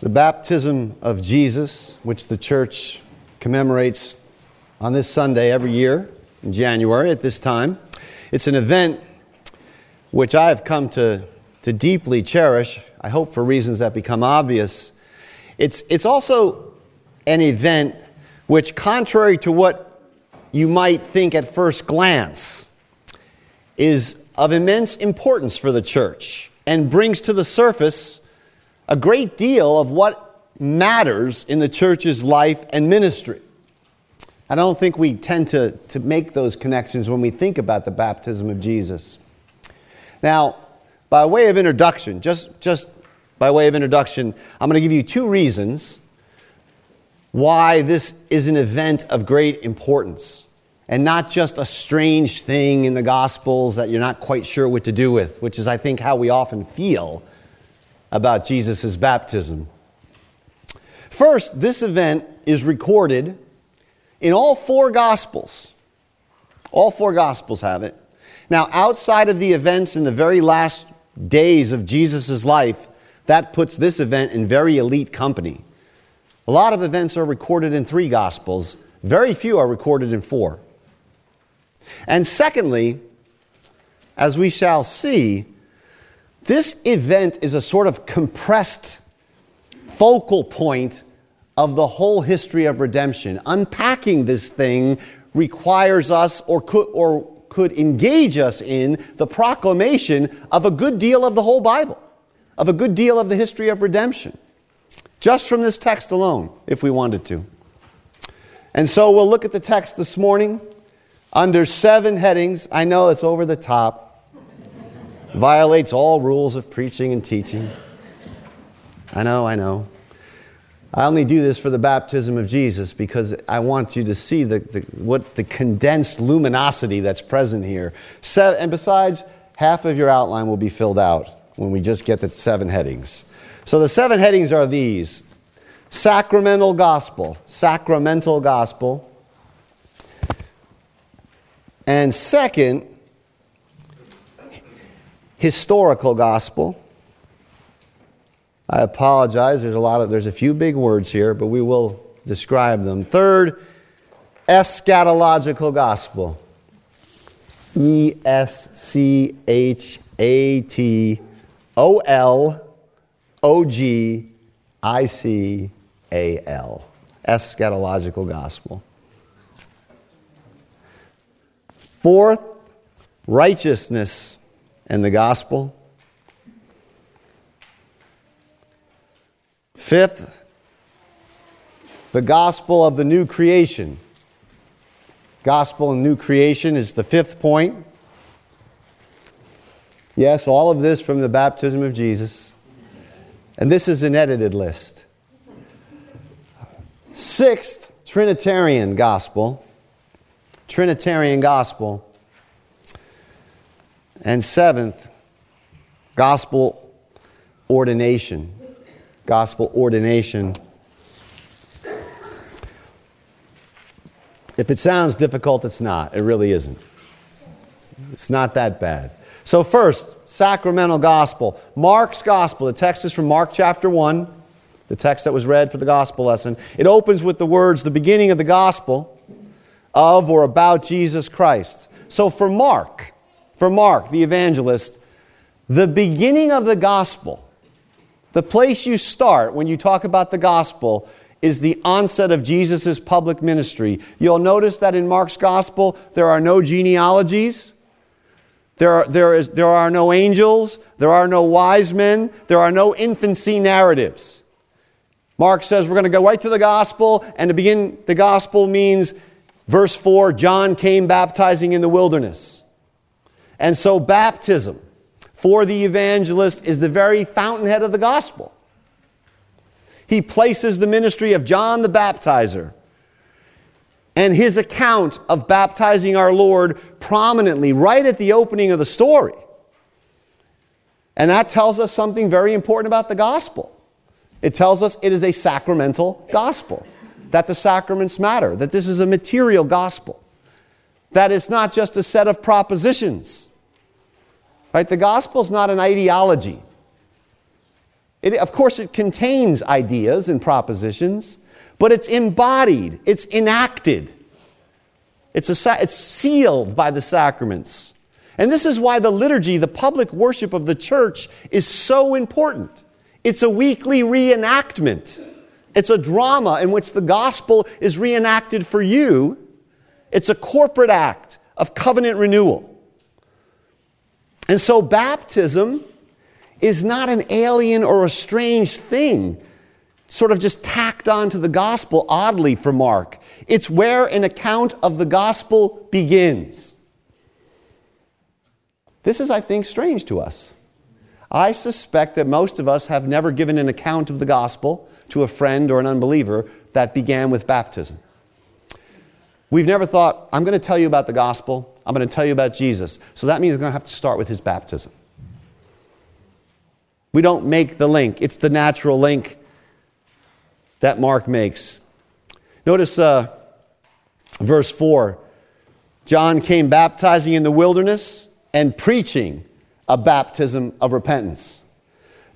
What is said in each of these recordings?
The baptism of Jesus, which the church commemorates on this Sunday every year in January at this time, it's an event which I have come to, to deeply cherish, I hope for reasons that become obvious. It's, it's also an event which, contrary to what you might think at first glance, is of immense importance for the church and brings to the surface a great deal of what matters in the church's life and ministry. I don't think we tend to, to make those connections when we think about the baptism of Jesus. Now, by way of introduction, just, just by way of introduction, I'm going to give you two reasons why this is an event of great importance and not just a strange thing in the Gospels that you're not quite sure what to do with, which is, I think, how we often feel about Jesus' baptism. First, this event is recorded in all four Gospels. All four Gospels have it. Now, outside of the events in the very last days of Jesus' life, that puts this event in very elite company. A lot of events are recorded in three Gospels, very few are recorded in four. And secondly, as we shall see, this event is a sort of compressed focal point of the whole history of redemption. Unpacking this thing requires us or could, or could engage us in the proclamation of a good deal of the whole Bible, of a good deal of the history of redemption, just from this text alone, if we wanted to. And so we'll look at the text this morning under seven headings. I know it's over the top violates all rules of preaching and teaching. I know, I know. I only do this for the baptism of Jesus because I want you to see the, the, what the condensed luminosity that's present here. and besides, half of your outline will be filled out when we just get the seven headings. So the seven headings are these sacramental gospel, sacramental gospel. And second, historical gospel. I apologize. There's a lot of there's a few big words here, but we will describe them. Third, eschatological gospel. E S C H A T O L O G I C A L. Eschatological gospel. Fourth, righteousness and the gospel. Fifth, the gospel of the new creation. Gospel and new creation is the fifth point. Yes, all of this from the baptism of Jesus. And this is an edited list. Sixth, Trinitarian gospel. Trinitarian gospel. And seventh, gospel ordination. Gospel ordination. If it sounds difficult, it's not. It really isn't. It's not that bad. So, first, sacramental gospel. Mark's gospel. The text is from Mark chapter 1, the text that was read for the gospel lesson. It opens with the words, the beginning of the gospel of or about Jesus Christ. So, for Mark, for Mark, the evangelist, the beginning of the gospel, the place you start when you talk about the gospel, is the onset of Jesus' public ministry. You'll notice that in Mark's gospel, there are no genealogies. There are, there, is, there are no angels. There are no wise men. There are no infancy narratives. Mark says we're going to go right to the gospel, and to begin the gospel means, verse 4, John came baptizing in the wilderness. And so, baptism for the evangelist is the very fountainhead of the gospel. He places the ministry of John the Baptizer and his account of baptizing our Lord prominently right at the opening of the story. And that tells us something very important about the gospel. It tells us it is a sacramental gospel, that the sacraments matter, that this is a material gospel, that it's not just a set of propositions Right? The gospel is not an ideology. It, of course, it contains ideas and propositions, but it's embodied, it's enacted, it's, a, it's sealed by the sacraments. And this is why the liturgy, the public worship of the church, is so important. It's a weekly reenactment. It's a drama in which the gospel is reenacted for you. It's a corporate act of covenant renewal. And so, baptism is not an alien or a strange thing, sort of just tacked onto the gospel oddly for Mark. It's where an account of the gospel begins. This is, I think, strange to us. I suspect that most of us have never given an account of the gospel to a friend or an unbeliever that began with baptism. We've never thought, I'm going to tell you about the gospel, I'm going to tell you about Jesus. So that means I'm going to have to start with his baptism. We don't make the link, it's the natural link that Mark makes. Notice uh, verse 4 John came baptizing in the wilderness and preaching a baptism of repentance.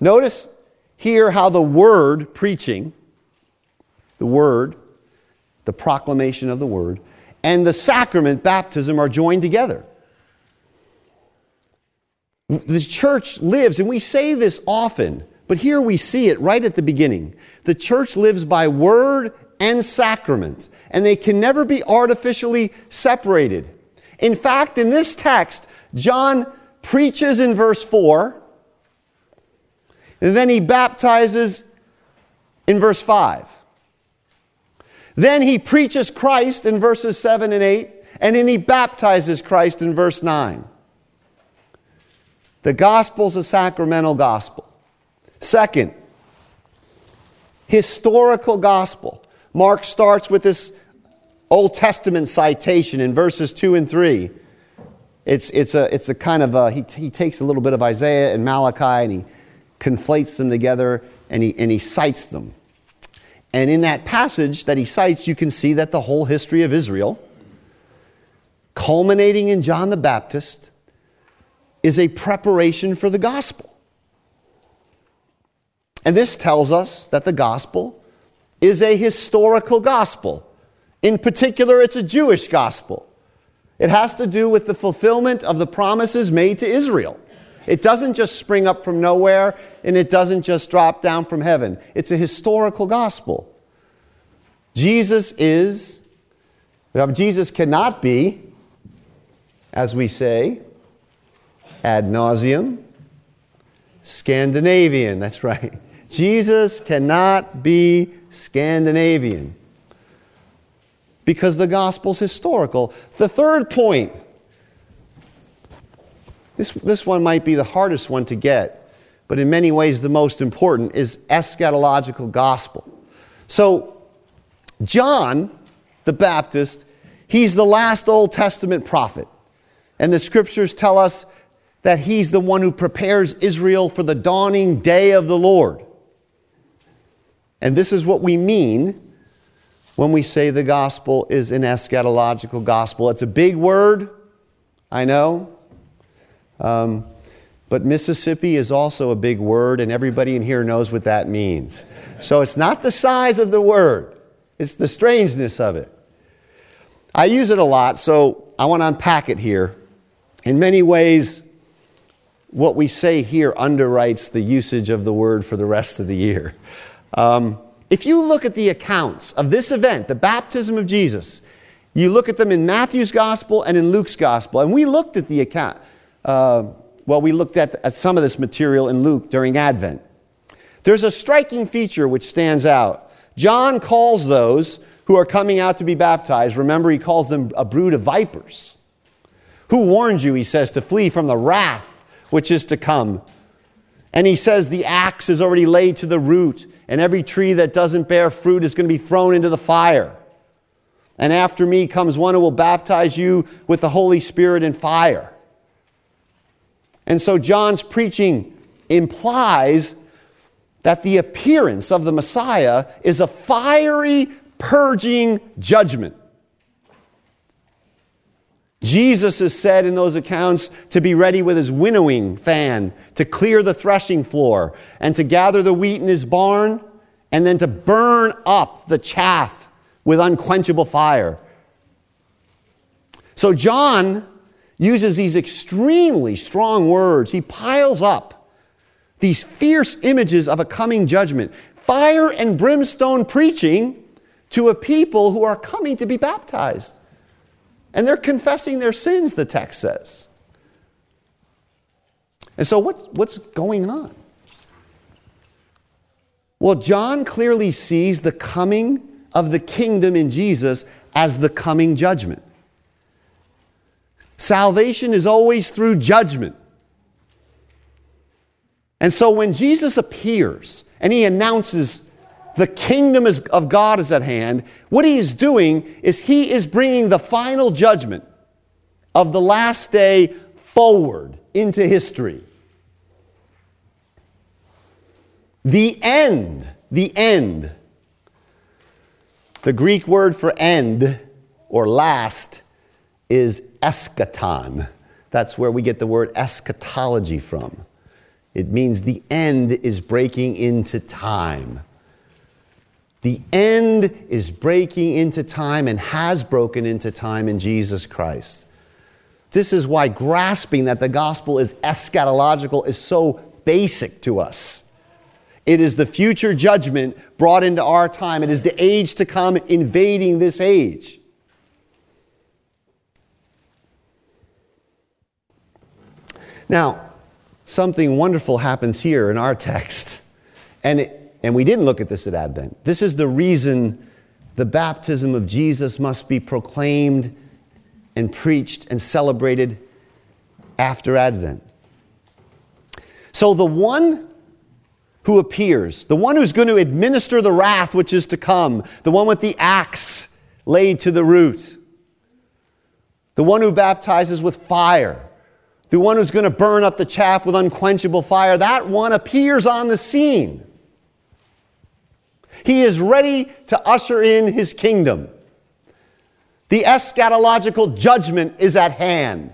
Notice here how the word preaching, the word, the proclamation of the word, and the sacrament baptism are joined together. The church lives, and we say this often, but here we see it right at the beginning. The church lives by word and sacrament, and they can never be artificially separated. In fact, in this text, John preaches in verse 4, and then he baptizes in verse 5. Then he preaches Christ in verses 7 and 8, and then he baptizes Christ in verse 9. The gospel's a sacramental gospel. Second, historical gospel. Mark starts with this Old Testament citation in verses 2 and 3. It's, it's, a, it's a kind of a, he, he takes a little bit of Isaiah and Malachi and he conflates them together and he, and he cites them. And in that passage that he cites, you can see that the whole history of Israel, culminating in John the Baptist, is a preparation for the gospel. And this tells us that the gospel is a historical gospel. In particular, it's a Jewish gospel. It has to do with the fulfillment of the promises made to Israel. It doesn't just spring up from nowhere and it doesn't just drop down from heaven. It's a historical gospel. Jesus is, Jesus cannot be, as we say, ad nauseum, Scandinavian. That's right. Jesus cannot be Scandinavian because the gospel's historical. The third point this, this one might be the hardest one to get, but in many ways the most important, is eschatological gospel. So, John the Baptist, he's the last Old Testament prophet. And the scriptures tell us that he's the one who prepares Israel for the dawning day of the Lord. And this is what we mean when we say the gospel is an eschatological gospel. It's a big word, I know. Um, but Mississippi is also a big word, and everybody in here knows what that means. So it's not the size of the word, it's the strangeness of it. I use it a lot, so I want to unpack it here. In many ways, what we say here underwrites the usage of the word for the rest of the year. Um, if you look at the accounts of this event, the baptism of Jesus, you look at them in Matthew's gospel and in Luke's gospel, and we looked at the account, uh, well, we looked at, at some of this material in Luke during Advent. There's a striking feature which stands out. John calls those who are coming out to be baptized, remember, he calls them a brood of vipers. Who warned you, he says, to flee from the wrath which is to come? And he says the axe is already laid to the root, and every tree that doesn't bear fruit is going to be thrown into the fire. And after me comes one who will baptize you with the Holy Spirit and fire. And so John's preaching implies that the appearance of the Messiah is a fiery, purging judgment. Jesus is said in those accounts to be ready with his winnowing fan to clear the threshing floor and to gather the wheat in his barn and then to burn up the chaff with unquenchable fire. So John uses these extremely strong words. He piles up these fierce images of a coming judgment, fire and brimstone preaching to a people who are coming to be baptized. And they're confessing their sins, the text says. And so, what's, what's going on? Well, John clearly sees the coming of the kingdom in Jesus as the coming judgment. Salvation is always through judgment. And so when Jesus appears and he announces the kingdom of God is at hand, what he is doing is he is bringing the final judgment of the last day forward into history. The end, the end. The Greek word for end or last is eschaton. That's where we get the word eschatology from. It means the end is breaking into time. The end is breaking into time and has broken into time in Jesus Christ. This is why grasping that the gospel is eschatological is so basic to us. It is the future judgment brought into our time. It is the age to come invading this age. Now, something wonderful happens here in our text. And it, and we didn't look at this at Advent. This is the reason the baptism of Jesus must be proclaimed and preached and celebrated after Advent. So the one who appears, the one who's going to administer the wrath which is to come, the one with the axe laid to the root, the one who baptizes with fire, the one who's going to burn up the chaff with unquenchable fire, that one appears on the scene. He is ready to usher in his kingdom. The eschatological judgment is at hand.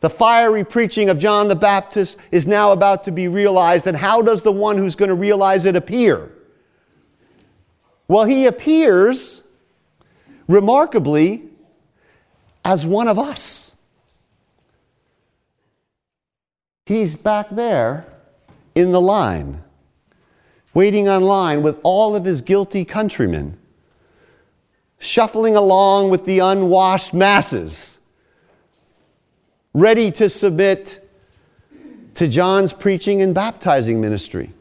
The fiery preaching of John the Baptist is now about to be realized. And how does the one who's going to realize it appear? Well, he appears remarkably as one of us. He's back there in the line waiting on line with all of his guilty countrymen, shuffling along with the unwashed masses, ready to submit to John's preaching and baptizing ministry.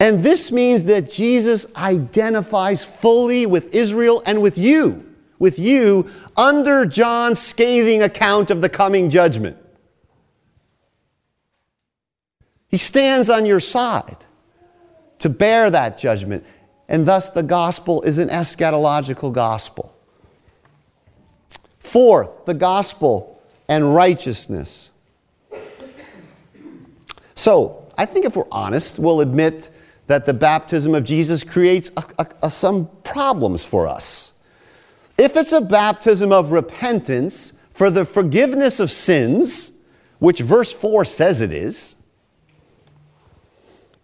And this means that Jesus identifies fully with Israel and with you, with you, under John's scathing account of the coming judgment. He stands on your side to bear that judgment. And thus, the gospel is an eschatological gospel. Fourth, the gospel and righteousness. So, I think if we're honest, we'll admit that the baptism of Jesus creates a, a, a, some problems for us. If it's a baptism of repentance for the forgiveness of sins, which verse 4 says it is,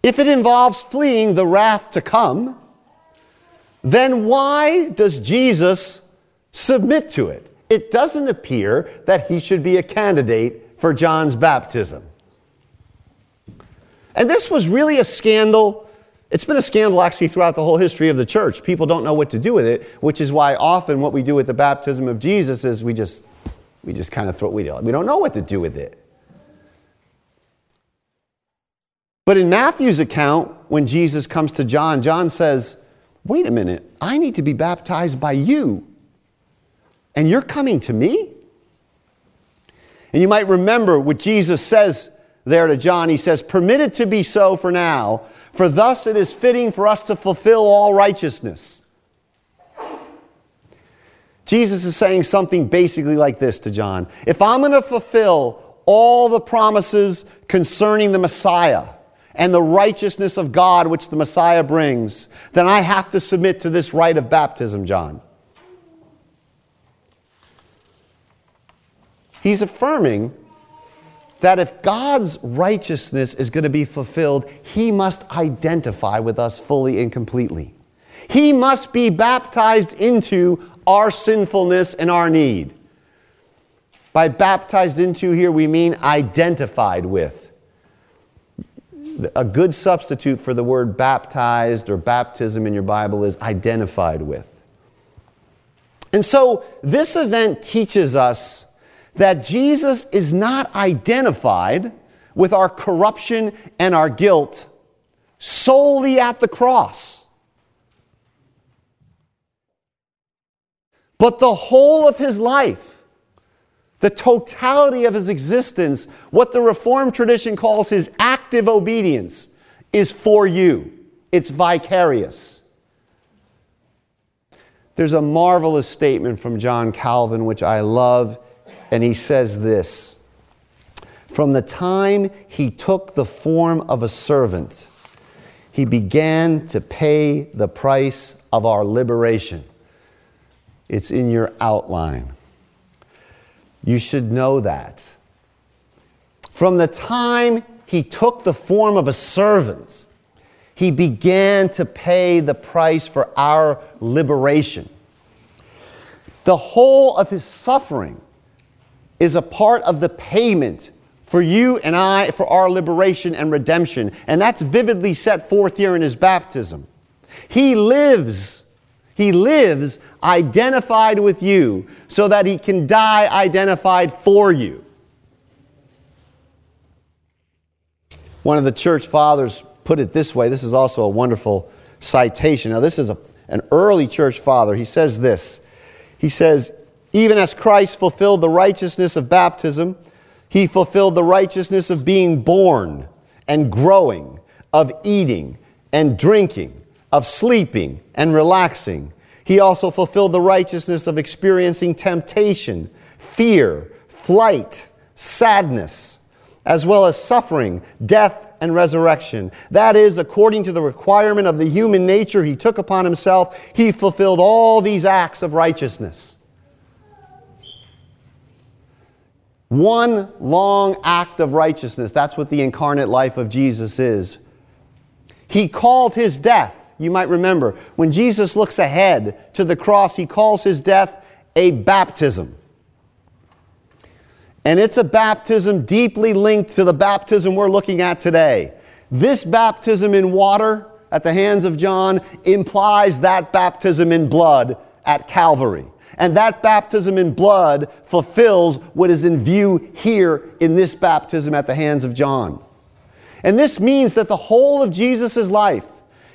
if it involves fleeing the wrath to come, then why does Jesus submit to it? It doesn't appear that he should be a candidate for John's baptism. And this was really a scandal. It's been a scandal actually throughout the whole history of the church. People don't know what to do with it, which is why often what we do with the baptism of Jesus is we just we just kind of throw we don't, we don't know what to do with it. But in Matthew's account, when Jesus comes to John, John says, Wait a minute, I need to be baptized by you. And you're coming to me? And you might remember what Jesus says there to John. He says, Permit it to be so for now, for thus it is fitting for us to fulfill all righteousness. Jesus is saying something basically like this to John If I'm going to fulfill all the promises concerning the Messiah, and the righteousness of God which the Messiah brings, then I have to submit to this rite of baptism, John. He's affirming that if God's righteousness is going to be fulfilled, He must identify with us fully and completely. He must be baptized into our sinfulness and our need. By baptized into here, we mean identified with. A good substitute for the word baptized or baptism in your Bible is identified with. And so this event teaches us that Jesus is not identified with our corruption and our guilt solely at the cross. But the whole of his life, the totality of his existence, what the Reformed tradition calls his active obedience, is for you. It's vicarious. There's a marvelous statement from John Calvin, which I love, and he says this From the time he took the form of a servant, he began to pay the price of our liberation. It's in your outline. You should know that. From the time he took the form of a servant, he began to pay the price for our liberation. The whole of his suffering is a part of the payment for you and I for our liberation and redemption. And that's vividly set forth here in his baptism. He lives, he lives identified with you so that he can die identified for you. One of the church fathers put it this way. This is also a wonderful citation. Now, this is a, an early church father. He says this He says, Even as Christ fulfilled the righteousness of baptism, he fulfilled the righteousness of being born and growing, of eating and drinking, of sleeping and relaxing. He also fulfilled the righteousness of experiencing temptation, fear, flight, sadness, as well as suffering, death, and resurrection. That is, according to the requirement of the human nature he took upon himself, he fulfilled all these acts of righteousness. One long act of righteousness. That's what the incarnate life of Jesus is. He called his death, you might remember, when Jesus looks ahead to the cross, he calls his death a baptism. And it's a baptism deeply linked to the baptism we're looking at today. This baptism in water at the hands of John implies that baptism in blood at Calvary. And that baptism in blood fulfills what is in view here in this baptism at the hands of John. And this means that the whole of Jesus' life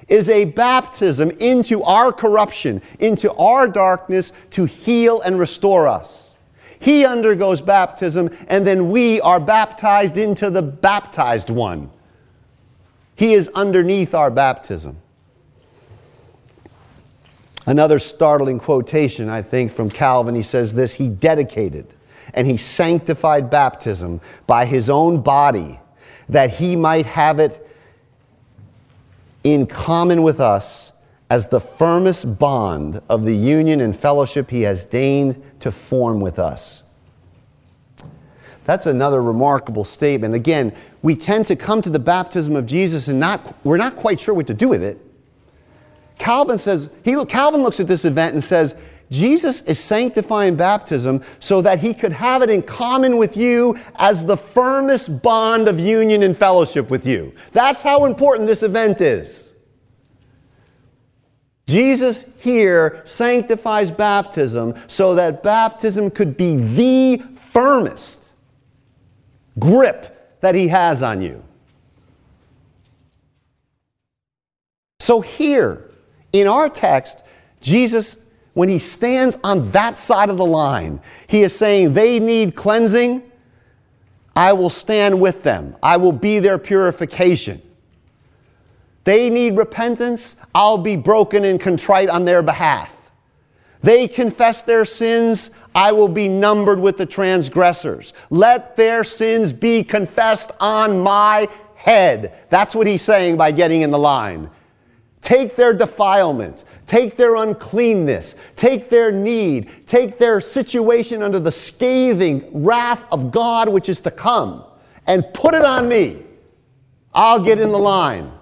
is a baptism into our corruption, into our darkness to heal and restore us. He undergoes baptism, and then we are baptized into the baptized one. He is underneath our baptism. Another startling quotation, I think, from Calvin. He says this He dedicated and he sanctified baptism by his own body that he might have it in common with us as the firmest bond of the union and fellowship he has deigned to form with us. That's another remarkable statement. Again, we tend to come to the baptism of Jesus and not, we're not quite sure what to do with it. Calvin says, he, Calvin looks at this event and says, Jesus is sanctifying baptism so that he could have it in common with you as the firmest bond of union and fellowship with you. That's how important this event is. Jesus here sanctifies baptism so that baptism could be the firmest grip that he has on you. So, here in our text, Jesus, when he stands on that side of the line, he is saying they need cleansing. I will stand with them, I will be their purification. They need repentance, I'll be broken and contrite on their behalf. They confess their sins, I will be numbered with the transgressors. Let their sins be confessed on my head. That's what he's saying by getting in the line. Take their defilement, take their uncleanness, take their need, take their situation under the scathing wrath of God which is to come, and put it on me. I'll get in the line.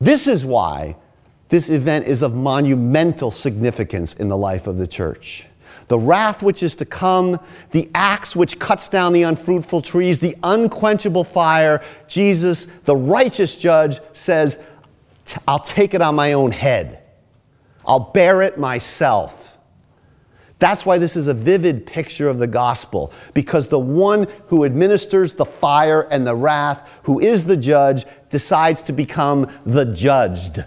This is why this event is of monumental significance in the life of the church. The wrath which is to come, the axe which cuts down the unfruitful trees, the unquenchable fire, Jesus, the righteous judge, says, I'll take it on my own head. I'll bear it myself. That's why this is a vivid picture of the gospel, because the one who administers the fire and the wrath, who is the judge, decides to become the judged.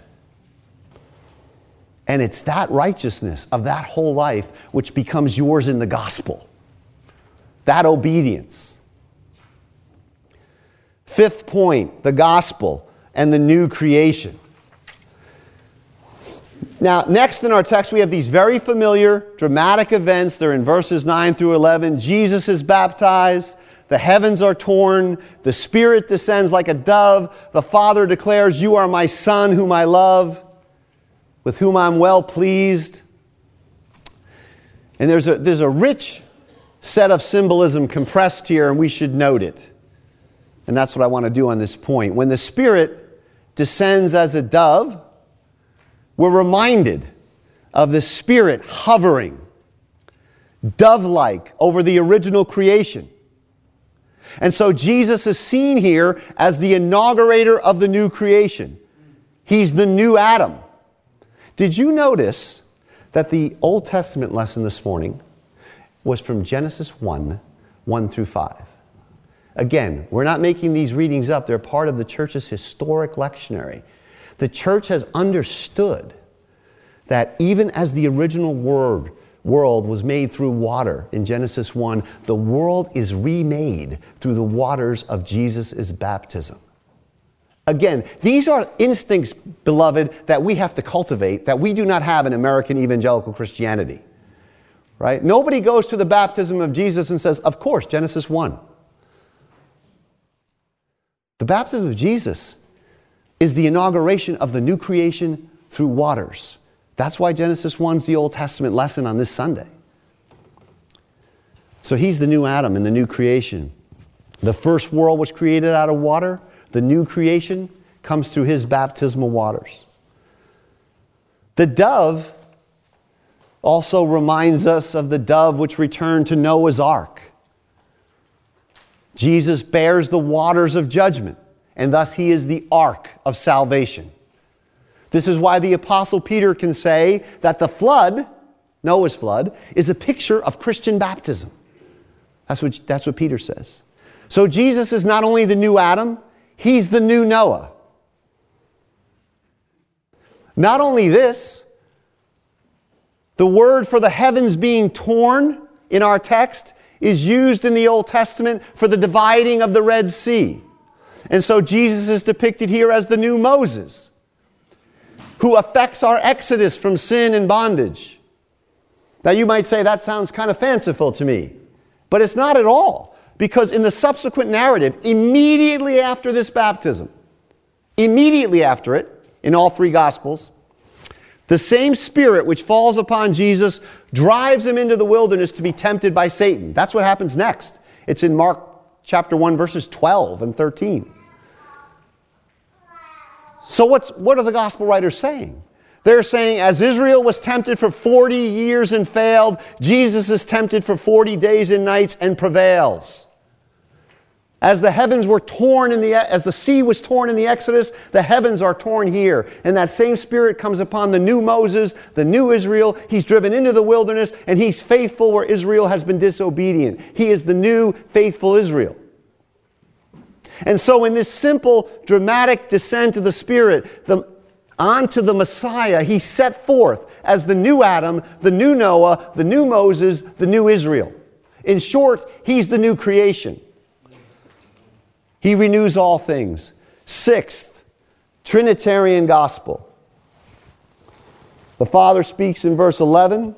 And it's that righteousness of that whole life which becomes yours in the gospel. That obedience. Fifth point the gospel and the new creation. Now, next in our text, we have these very familiar dramatic events. They're in verses 9 through 11. Jesus is baptized, the heavens are torn, the Spirit descends like a dove, the Father declares, You are my Son, whom I love with whom I'm well pleased. And there's a, there's a rich set of symbolism compressed here, and we should note it. And that's what I want to do on this point. When the Spirit descends as a dove, we're reminded of the Spirit hovering, dove like, over the original creation. And so Jesus is seen here as the inaugurator of the new creation. He's the new Adam. Did you notice that the Old Testament lesson this morning was from Genesis 1 1 through 5? Again, we're not making these readings up, they're part of the church's historic lectionary. The church has understood that even as the original word, world was made through water in Genesis 1, the world is remade through the waters of Jesus' baptism. Again, these are instincts, beloved, that we have to cultivate that we do not have in American evangelical Christianity. Right? Nobody goes to the baptism of Jesus and says, Of course, Genesis 1. The baptism of Jesus is the inauguration of the new creation through waters. That's why Genesis 1 is the Old Testament lesson on this Sunday. So he's the new Adam and the new creation. The first world was created out of water the new creation comes through his baptismal waters. The dove also reminds us of the dove which returned to Noah's ark. Jesus bears the waters of judgment, and thus he is the ark of salvation. This is why the Apostle Peter can say that the flood, Noah's flood, is a picture of Christian baptism. That's what, that's what Peter says. So Jesus is not only the new Adam, He's the new Noah. Not only this, the word for the heavens being torn in our text is used in the Old Testament for the dividing of the Red Sea. And so Jesus is depicted here as the new Moses, who affects our exodus from sin and bondage. Now, you might say that sounds kind of fanciful to me, but it's not at all. Because in the subsequent narrative, immediately after this baptism, immediately after it, in all three Gospels, the same Spirit which falls upon Jesus drives him into the wilderness to be tempted by Satan. That's what happens next. It's in Mark chapter 1, verses 12 and 13. So, what's, what are the Gospel writers saying? They're saying, as Israel was tempted for 40 years and failed, Jesus is tempted for 40 days and nights and prevails. As the heavens were torn in the, as the sea was torn in the Exodus, the heavens are torn here. And that same spirit comes upon the new Moses, the new Israel. He's driven into the wilderness and he's faithful where Israel has been disobedient. He is the new faithful Israel. And so, in this simple, dramatic descent of the Spirit, the, onto the Messiah, he set forth as the new Adam, the new Noah, the new Moses, the new Israel. In short, he's the new creation. He renews all things. Sixth, Trinitarian gospel. The Father speaks in verse 11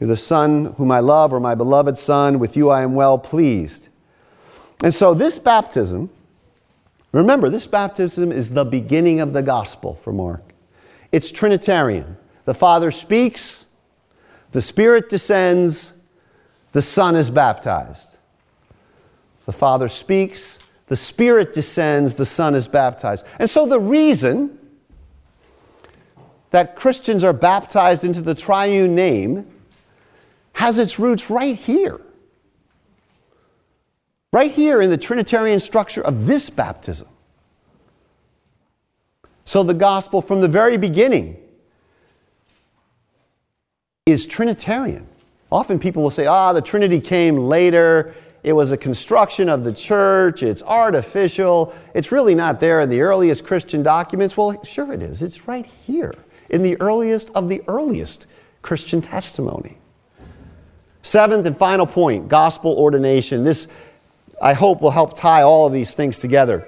You're the Son whom I love, or my beloved Son, with you I am well pleased. And so, this baptism Remember, this baptism is the beginning of the gospel for Mark. It's Trinitarian. The Father speaks, the Spirit descends, the Son is baptized. The Father speaks, the Spirit descends, the Son is baptized. And so the reason that Christians are baptized into the triune name has its roots right here. Right here in the Trinitarian structure of this baptism. So the gospel from the very beginning is Trinitarian. Often people will say, ah, the Trinity came later. It was a construction of the church. It's artificial. It's really not there in the earliest Christian documents. Well, sure it is. It's right here in the earliest of the earliest Christian testimony. Seventh and final point gospel ordination. This, I hope, will help tie all of these things together.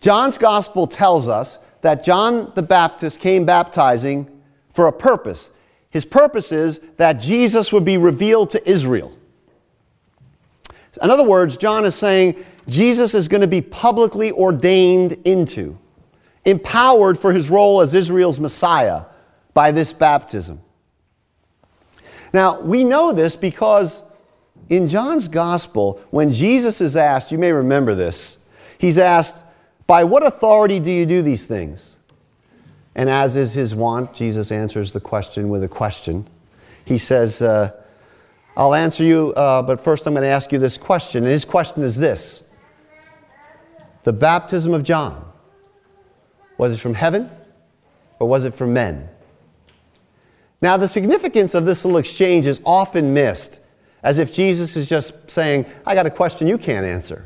John's gospel tells us that John the Baptist came baptizing for a purpose. His purpose is that Jesus would be revealed to Israel. In other words, John is saying Jesus is going to be publicly ordained into, empowered for his role as Israel's Messiah by this baptism. Now, we know this because in John's gospel, when Jesus is asked, you may remember this, he's asked, By what authority do you do these things? And as is his wont, Jesus answers the question with a question. He says, uh, I'll answer you, uh, but first I'm going to ask you this question. And his question is this The baptism of John, was it from heaven or was it from men? Now, the significance of this little exchange is often missed, as if Jesus is just saying, I got a question you can't answer.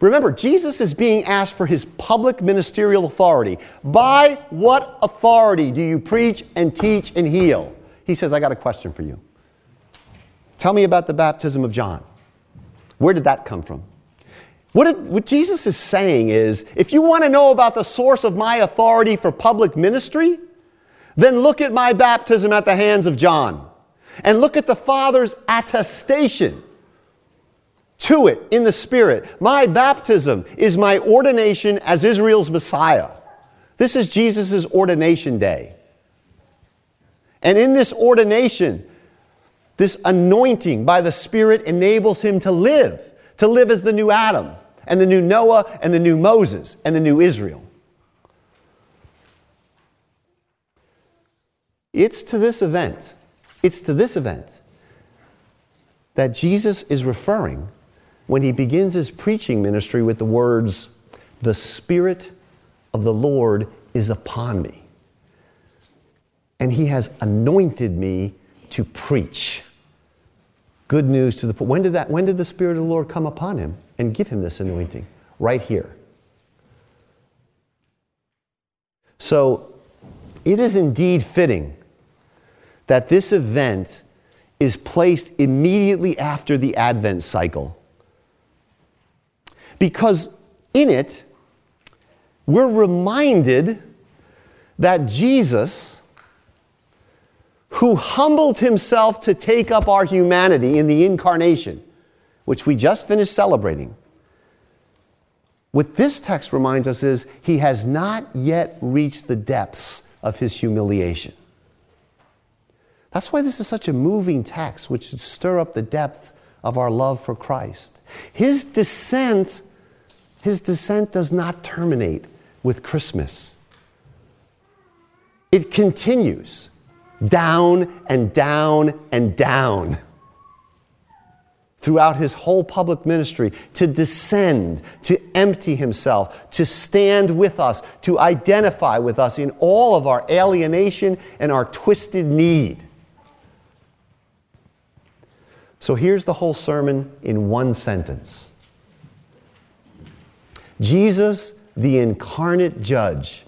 Remember, Jesus is being asked for his public ministerial authority. By what authority do you preach and teach and heal? He says, I got a question for you. Tell me about the baptism of John. Where did that come from? What, it, what Jesus is saying is if you want to know about the source of my authority for public ministry, then look at my baptism at the hands of John and look at the Father's attestation to it in the Spirit. My baptism is my ordination as Israel's Messiah. This is Jesus' ordination day. And in this ordination, this anointing by the Spirit enables him to live, to live as the new Adam, and the new Noah, and the new Moses, and the new Israel. It's to this event, it's to this event that Jesus is referring when he begins his preaching ministry with the words, The Spirit of the Lord is upon me. And he has anointed me to preach good news to the poor. When did, that, when did the Spirit of the Lord come upon him and give him this anointing? Right here. So it is indeed fitting that this event is placed immediately after the Advent cycle because in it, we're reminded that Jesus, who humbled himself to take up our humanity in the incarnation, which we just finished celebrating, what this text reminds us is he has not yet reached the depths of his humiliation. That's why this is such a moving text, which should stir up the depth of our love for Christ. His descent his descent does not terminate with Christmas. It continues down and down and down throughout his whole public ministry to descend, to empty himself, to stand with us, to identify with us in all of our alienation and our twisted need. So here's the whole sermon in one sentence. Jesus, the incarnate judge,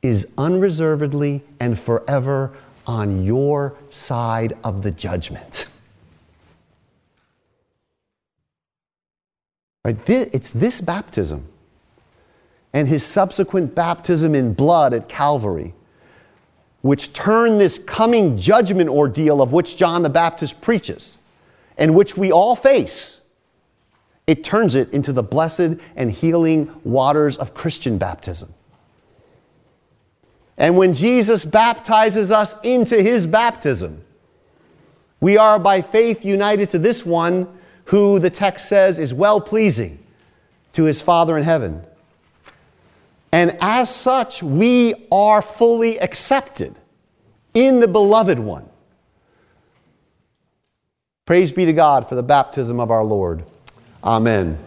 is unreservedly and forever on your side of the judgment. Right? It's this baptism and his subsequent baptism in blood at Calvary, which turn this coming judgment ordeal of which John the Baptist preaches and which we all face It turns it into the blessed and healing waters of Christian baptism. And when Jesus baptizes us into his baptism, we are by faith united to this one who the text says is well pleasing to his Father in heaven. And as such, we are fully accepted in the beloved one. Praise be to God for the baptism of our Lord. Amen.